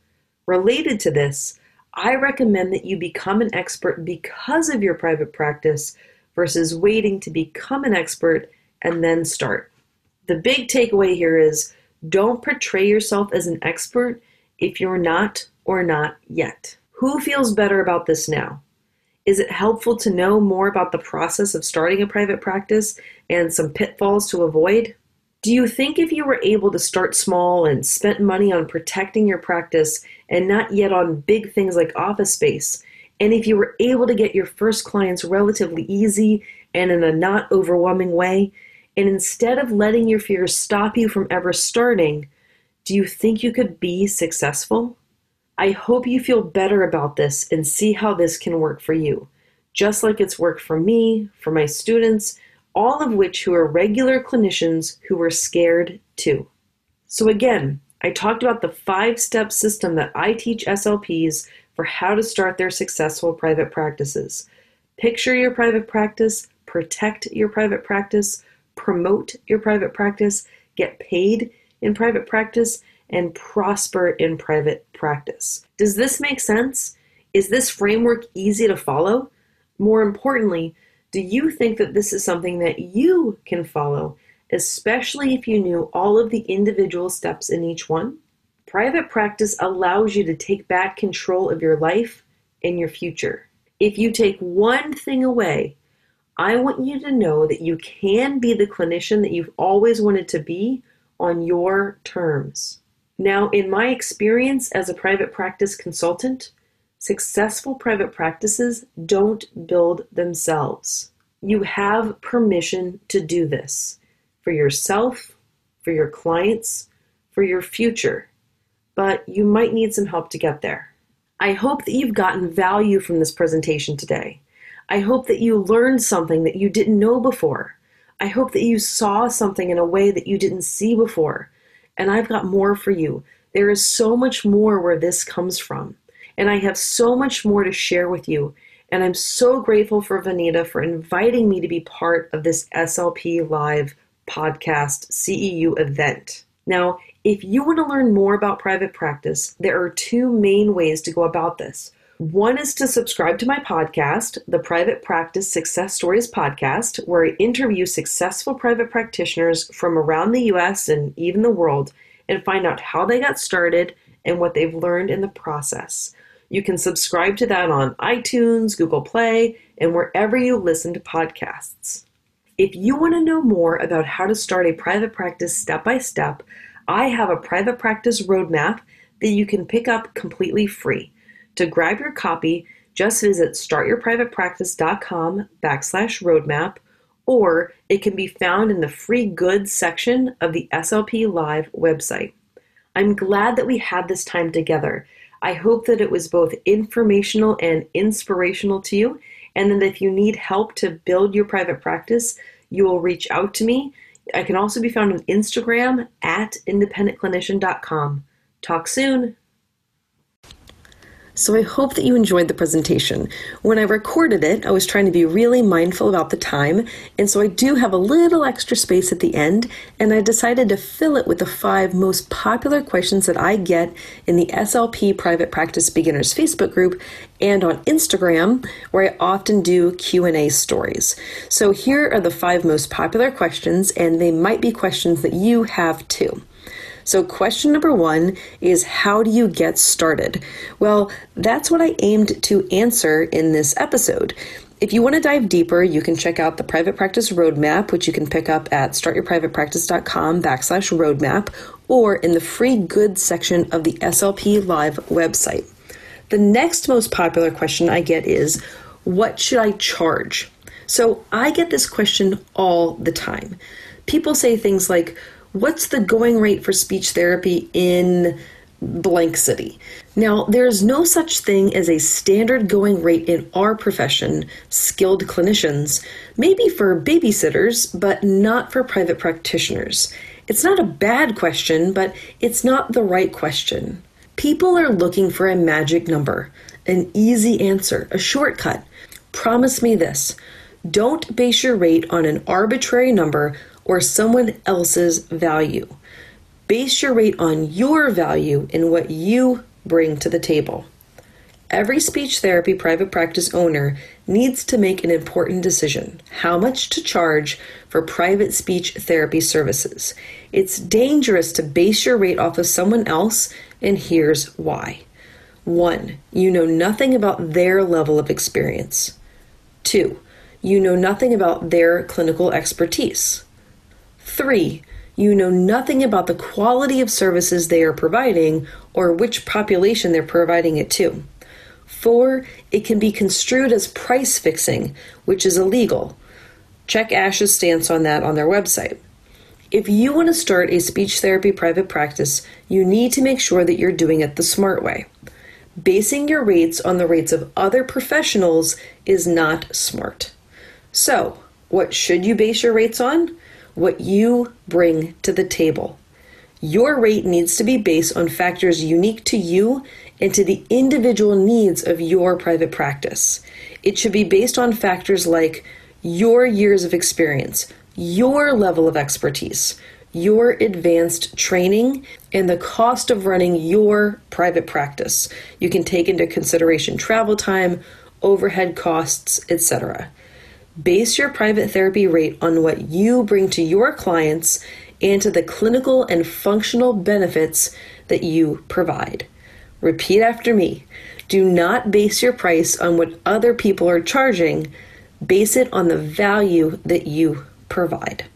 Related to this, I recommend that you become an expert because of your private practice versus waiting to become an expert and then start. The big takeaway here is don't portray yourself as an expert if you're not or not yet. Who feels better about this now? Is it helpful to know more about the process of starting a private practice and some pitfalls to avoid? Do you think if you were able to start small and spent money on protecting your practice and not yet on big things like office space, and if you were able to get your first clients relatively easy and in a not overwhelming way, and instead of letting your fears stop you from ever starting, do you think you could be successful? I hope you feel better about this and see how this can work for you, just like it's worked for me, for my students, all of which who are regular clinicians who were scared too. So, again, I talked about the five step system that I teach SLPs for how to start their successful private practices. Picture your private practice, protect your private practice, promote your private practice, get paid in private practice, and prosper in private practice. Does this make sense? Is this framework easy to follow? More importantly, do you think that this is something that you can follow, especially if you knew all of the individual steps in each one? Private practice allows you to take back control of your life and your future. If you take one thing away, I want you to know that you can be the clinician that you've always wanted to be on your terms. Now, in my experience as a private practice consultant, successful private practices don't build themselves. You have permission to do this for yourself, for your clients, for your future, but you might need some help to get there. I hope that you've gotten value from this presentation today. I hope that you learned something that you didn't know before. I hope that you saw something in a way that you didn't see before. And I've got more for you. There is so much more where this comes from. And I have so much more to share with you. And I'm so grateful for Vanita for inviting me to be part of this SLP Live podcast CEU event. Now, if you want to learn more about private practice, there are two main ways to go about this. One is to subscribe to my podcast, the Private Practice Success Stories podcast, where I interview successful private practitioners from around the US and even the world and find out how they got started and what they've learned in the process. You can subscribe to that on iTunes, Google Play, and wherever you listen to podcasts. If you want to know more about how to start a private practice step by step, I have a private practice roadmap that you can pick up completely free. To grab your copy, just visit startyourprivatepractice.com backslash roadmap, or it can be found in the free goods section of the SLP Live website. I'm glad that we had this time together. I hope that it was both informational and inspirational to you, and that if you need help to build your private practice, you will reach out to me. I can also be found on Instagram at independentclinician.com. Talk soon. So I hope that you enjoyed the presentation. When I recorded it, I was trying to be really mindful about the time, and so I do have a little extra space at the end, and I decided to fill it with the five most popular questions that I get in the SLP Private Practice Beginners Facebook group and on Instagram, where I often do Q&A stories. So here are the five most popular questions, and they might be questions that you have too. So, question number one is How do you get started? Well, that's what I aimed to answer in this episode. If you want to dive deeper, you can check out the private practice roadmap, which you can pick up at startyourprivatepractice.com backslash roadmap or in the free goods section of the SLP Live website. The next most popular question I get is, what should I charge? So I get this question all the time. People say things like, what's the going rate for speech therapy in blank city? Now, there's no such thing as a standard going rate in our profession, skilled clinicians, maybe for babysitters, but not for private practitioners. It's not a bad question, but it's not the right question. People are looking for a magic number, an easy answer, a shortcut. Promise me this don't base your rate on an arbitrary number or someone else's value. Base your rate on your value and what you bring to the table. Every speech therapy private practice owner needs to make an important decision how much to charge for private speech therapy services. It's dangerous to base your rate off of someone else, and here's why. One, you know nothing about their level of experience. Two, you know nothing about their clinical expertise. Three, you know nothing about the quality of services they are providing or which population they're providing it to. Four, it can be construed as price fixing, which is illegal. Check ASH's stance on that on their website. If you want to start a speech therapy private practice, you need to make sure that you're doing it the smart way. Basing your rates on the rates of other professionals is not smart. So, what should you base your rates on? What you bring to the table. Your rate needs to be based on factors unique to you and to the individual needs of your private practice. It should be based on factors like your years of experience, your level of expertise, your advanced training, and the cost of running your private practice. You can take into consideration travel time, overhead costs, etc. Base your private therapy rate on what you bring to your clients and to the clinical and functional benefits that you provide. Repeat after me. Do not base your price on what other people are charging, base it on the value that you provide.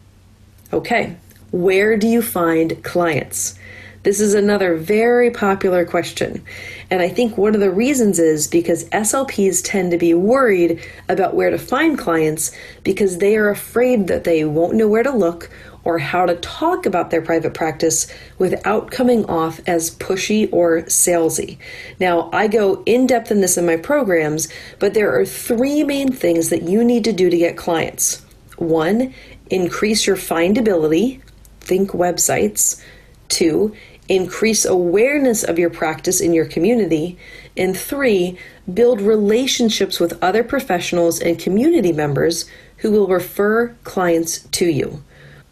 Okay, where do you find clients? This is another very popular question. And I think one of the reasons is because SLPs tend to be worried about where to find clients because they are afraid that they won't know where to look or how to talk about their private practice without coming off as pushy or salesy. Now, I go in depth in this in my programs, but there are three main things that you need to do to get clients. One, increase your findability, think websites. Two, increase awareness of your practice in your community, and three, build relationships with other professionals and community members who will refer clients to you.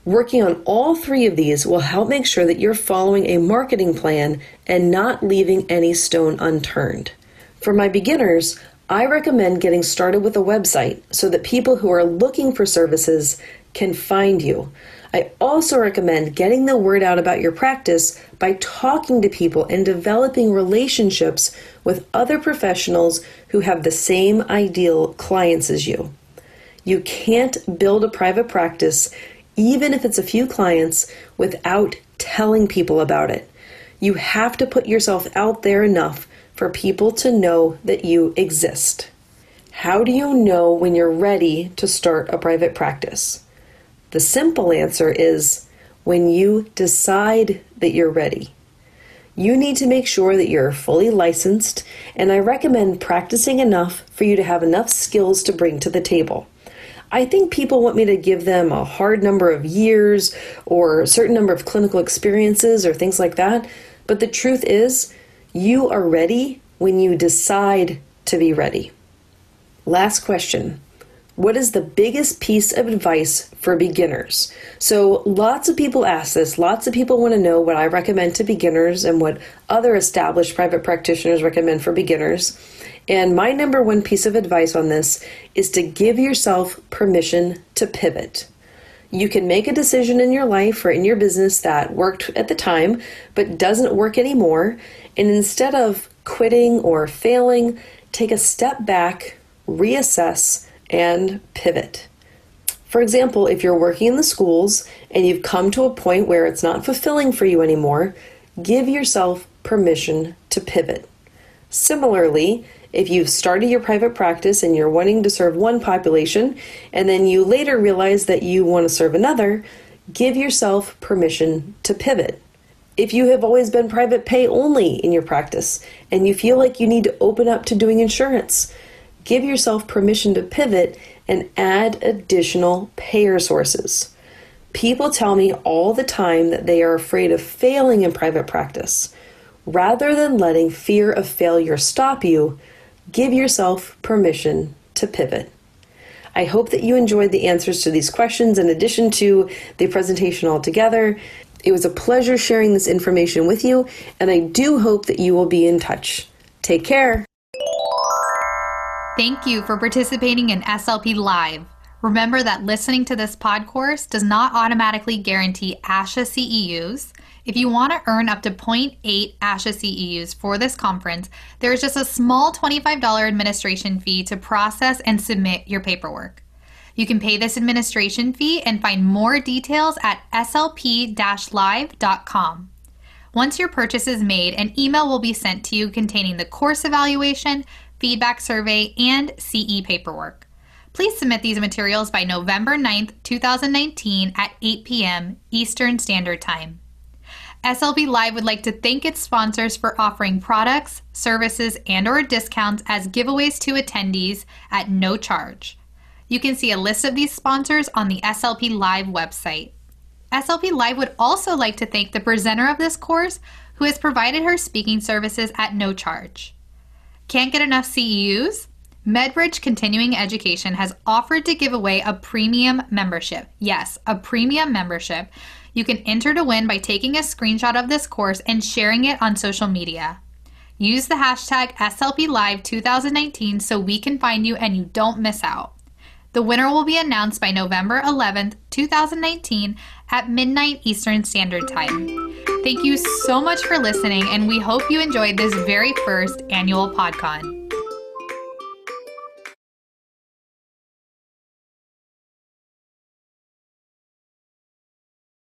Working on all three of these will help make sure that you're following a marketing plan and not leaving any stone unturned. For my beginners, I recommend getting started with a website so that people who are looking for services can find you. I also recommend getting the word out about your practice by talking to people and developing relationships with other professionals who have the same ideal clients as you. You can't build a private practice, even if it's a few clients, without telling people about it. You have to put yourself out there enough for people to know that you exist. How do you know when you're ready to start a private practice? The simple answer is when you decide that you're ready. You need to make sure that you're fully licensed, and I recommend practicing enough for you to have enough skills to bring to the table. I think people want me to give them a hard number of years or a certain number of clinical experiences or things like that, but the truth is, you are ready when you decide to be ready. Last question what is the biggest piece of advice for beginners? So, lots of people ask this. Lots of people want to know what I recommend to beginners and what other established private practitioners recommend for beginners. And my number one piece of advice on this is to give yourself permission to pivot. You can make a decision in your life or in your business that worked at the time but doesn't work anymore. And instead of quitting or failing, take a step back, reassess, and pivot. For example, if you're working in the schools and you've come to a point where it's not fulfilling for you anymore, give yourself permission to pivot. Similarly, if you've started your private practice and you're wanting to serve one population and then you later realize that you want to serve another, give yourself permission to pivot. If you have always been private pay only in your practice and you feel like you need to open up to doing insurance, give yourself permission to pivot and add additional payer sources. People tell me all the time that they are afraid of failing in private practice. Rather than letting fear of failure stop you, give yourself permission to pivot. I hope that you enjoyed the answers to these questions in addition to the presentation altogether. It was a pleasure sharing this information with you, and I do hope that you will be in touch. Take care. Thank you for participating in SLP Live. Remember that listening to this pod course does not automatically guarantee ASHA CEUs. If you want to earn up to 0.8 ASHA CEUs for this conference, there is just a small $25 administration fee to process and submit your paperwork. You can pay this administration fee and find more details at slp live.com. Once your purchase is made, an email will be sent to you containing the course evaluation, feedback survey, and CE paperwork. Please submit these materials by November 9th, 2019 at 8 p.m. Eastern Standard Time. SLP Live would like to thank its sponsors for offering products, services, and or discounts as giveaways to attendees at no charge. You can see a list of these sponsors on the SLP Live website. SLP Live would also like to thank the presenter of this course who has provided her speaking services at no charge. Can't get enough CEUs? MedBridge Continuing Education has offered to give away a premium membership. Yes, a premium membership. You can enter to win by taking a screenshot of this course and sharing it on social media. Use the hashtag SLPLive2019 so we can find you and you don't miss out. The winner will be announced by November 11th, 2019 at midnight Eastern Standard Time. Thank you so much for listening, and we hope you enjoyed this very first annual PodCon.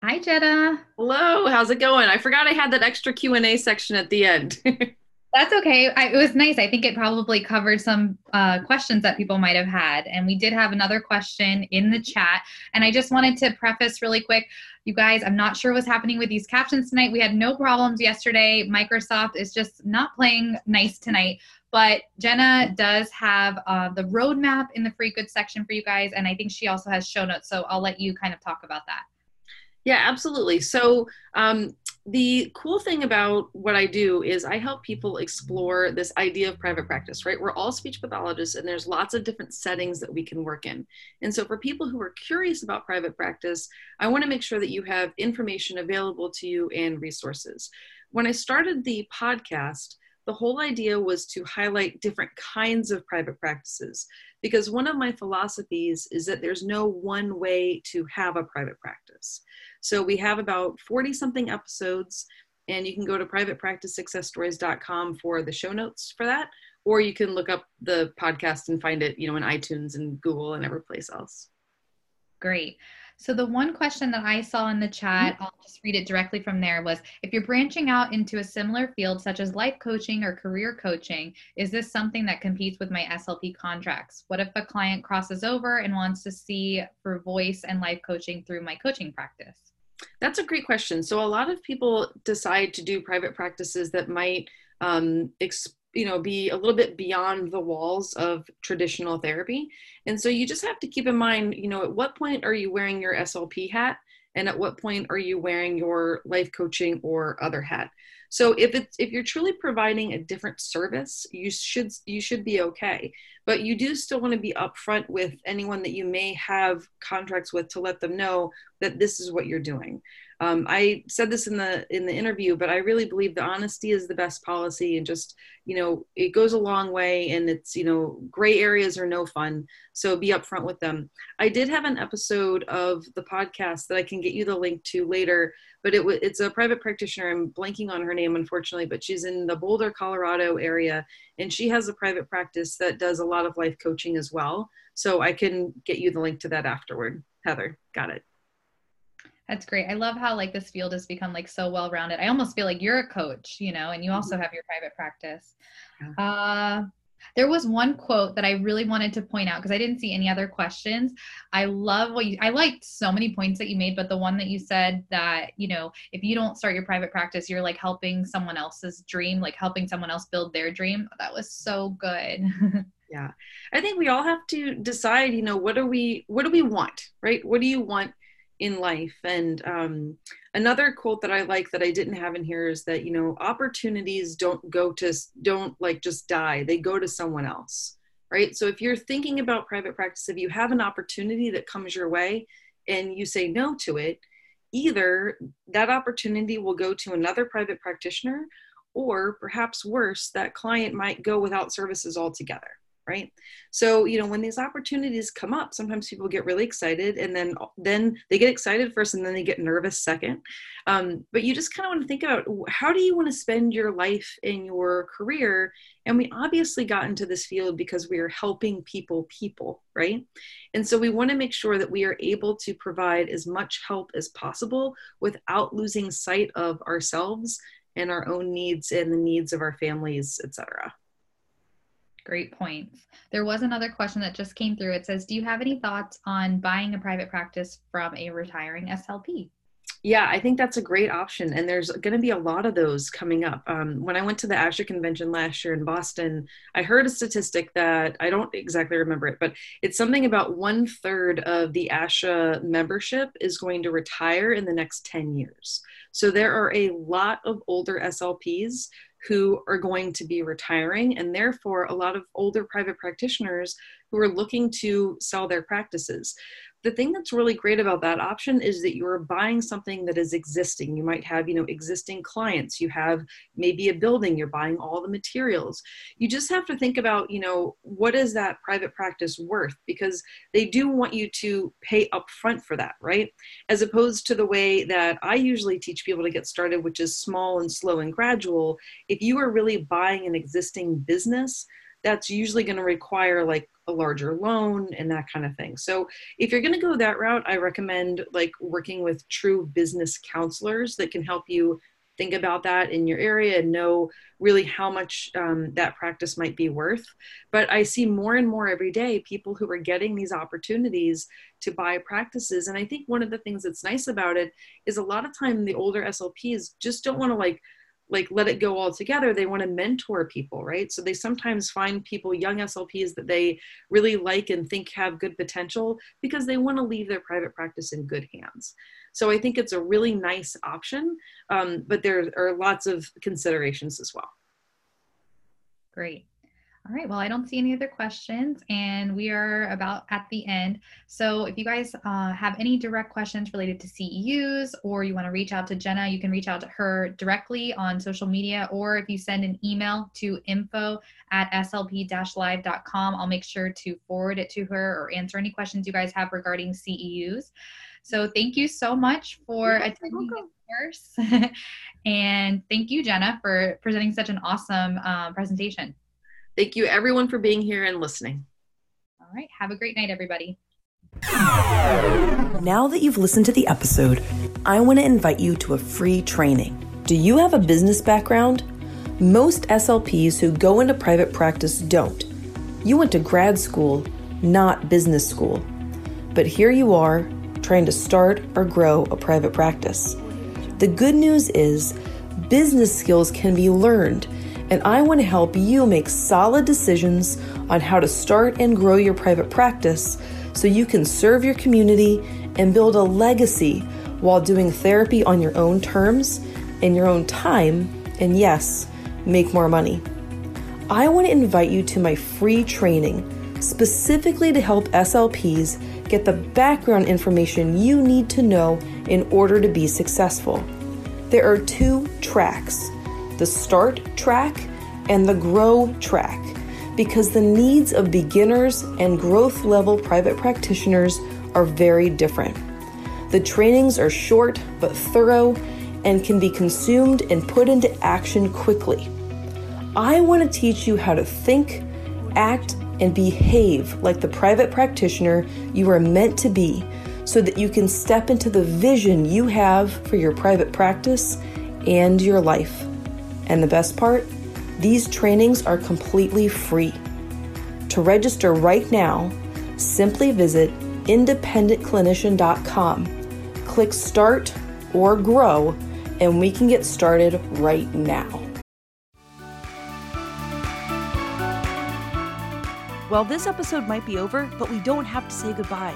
Hi, Jena. Hello. How's it going? I forgot I had that extra Q and A section at the end. That's okay. I, it was nice. I think it probably covered some uh, questions that people might have had. And we did have another question in the chat. And I just wanted to preface really quick you guys, I'm not sure what's happening with these captions tonight. We had no problems yesterday. Microsoft is just not playing nice tonight. But Jena does have uh, the roadmap in the free goods section for you guys. And I think she also has show notes. So I'll let you kind of talk about that. Yeah, absolutely. So um, the cool thing about what I do is I help people explore this idea of private practice, right? We're all speech pathologists and there's lots of different settings that we can work in. And so for people who are curious about private practice, I want to make sure that you have information available to you and resources. When I started the podcast, the whole idea was to highlight different kinds of private practices because one of my philosophies is that there's no one way to have a private practice. So we have about 40 something episodes, and you can go to privatepracticesuccessstories.com for the show notes for that, or you can look up the podcast and find it, you know, in iTunes and Google and every place else. Great. So the one question that I saw in the chat, mm-hmm. I'll just read it directly from there was if you're branching out into a similar field such as life coaching or career coaching, is this something that competes with my SLP contracts? What if a client crosses over and wants to see for voice and life coaching through my coaching practice? That's a great question. So a lot of people decide to do private practices that might um, exp- you know be a little bit beyond the walls of traditional therapy. And so you just have to keep in mind you know at what point are you wearing your slp hat? And at what point are you wearing your life coaching or other hat? So if it's if you're truly providing a different service you should you should be okay. But you do still want to be upfront with anyone that you may have contracts with to let them know that this is what you're doing um, I said this in the in the interview, but I really believe the honesty is the best policy, and just you know it goes a long way. And it's you know gray areas are no fun, so be upfront with them. I did have an episode of the podcast that I can get you the link to later, but it it's a private practitioner. I'm blanking on her name unfortunately, but she's in the Boulder, Colorado area, and she has a private practice that does a lot of life coaching as well. So I can get you the link to that afterward. Heather, got it. That's great. I love how like this field has become like so well rounded. I almost feel like you're a coach, you know, and you also mm-hmm. have your private practice. Uh, there was one quote that I really wanted to point out because I didn't see any other questions. I love what you I liked so many points that you made, but the one that you said that, you know, if you don't start your private practice, you're like helping someone else's dream, like helping someone else build their dream. That was so good. yeah. I think we all have to decide, you know, what do we what do we want, right? What do you want in life. And um, another quote that I like that I didn't have in here is that, you know, opportunities don't go to, don't like just die, they go to someone else, right? So if you're thinking about private practice, if you have an opportunity that comes your way and you say no to it, either that opportunity will go to another private practitioner or perhaps worse, that client might go without services altogether right? So you know when these opportunities come up sometimes people get really excited and then then they get excited first and then they get nervous second. Um, but you just kind of want to think about how do you want to spend your life in your career? And we obviously got into this field because we are helping people people right? And so we want to make sure that we are able to provide as much help as possible without losing sight of ourselves and our own needs and the needs of our families etc Great points. There was another question that just came through. It says, Do you have any thoughts on buying a private practice from a retiring SLP? Yeah, I think that's a great option. And there's going to be a lot of those coming up. Um, when I went to the ASHA convention last year in Boston, I heard a statistic that I don't exactly remember it, but it's something about one third of the ASHA membership is going to retire in the next 10 years. So there are a lot of older SLPs who are going to be retiring, and therefore a lot of older private practitioners who are looking to sell their practices the thing that's really great about that option is that you're buying something that is existing. You might have you know existing clients. You have maybe a building. You're buying all the materials. You just have to think about you know what is that private practice worth? Because they do want you to pay upfront for that right? As opposed to the way that i usually teach people to get started which is small and slow and gradual if you are really buying an existing business that's usually going to require like a larger loan and that kind of thing. So if you're going to go that route, I recommend like working with true business counselors that can help you think about that in your area and know really how much um, that practice might be worth. But I see more and more every day people who are getting these opportunities to buy practices. And I think one of the things that's nice about it is a lot of time the older SLPs just don't want to like like let it go all together they want to mentor people right? So they sometimes find people young slps that they really like and think have good potential because they want to leave their private practice in good hands. So i think it's a really nice option um, but there are lots of considerations as well. Great all right. Well, I don't see any other questions, and we are about at the end. So, if you guys uh, have any direct questions related to CEUs, or you want to reach out to Jena, you can reach out to her directly on social media, or if you send an email to info at slp-live.com, I'll make sure to forward it to her or answer any questions you guys have regarding CEUs. So, thank you so much for attending the course, and thank you, Jena, for presenting such an awesome uh, presentation. Thank you, everyone, for being here and listening. All right. Have a great night, everybody. Now that you've listened to the episode, I want to invite you to a free training. Do you have a business background? Most SLPs who go into private practice don't. You went to grad school, not business school. But here you are trying to start or grow a private practice. The good news is business skills can be learned, and I want to help you make solid decisions on how to start and grow your private practice so you can serve your community and build a legacy while doing therapy on your own terms, in your own time, and yes, make more money. I want to invite you to my free training specifically to help SLPs get the background information you need to know in order to be successful. There are two tracks the start track and the grow track because the needs of beginners and growth level private practitioners are very different. The trainings are short but thorough and can be consumed and put into action quickly. I want to teach you how to think, act, and behave like the private practitioner you are meant to be so that you can step into the vision you have for your private practice and your life. And the best part? These trainings are completely free. To register right now, simply visit independentclinician.com, click Start or Grow, and we can get started right now. Well, this episode might be over, but we don't have to say goodbye.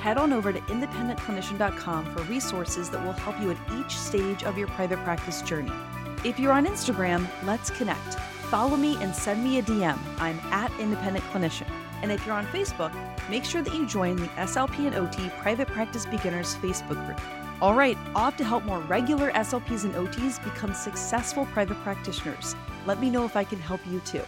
Head on over to independentclinician.com for resources that will help you at each stage of your private practice journey. If you're on Instagram, let's connect. Follow me and send me a DM. I'm at Independent Clinician. And if you're on Facebook, make sure that you join the SLP and OT Private Practice Beginners Facebook group. All right, off to help more regular SLPs and OTs become successful private practitioners. Let me know if I can help you too.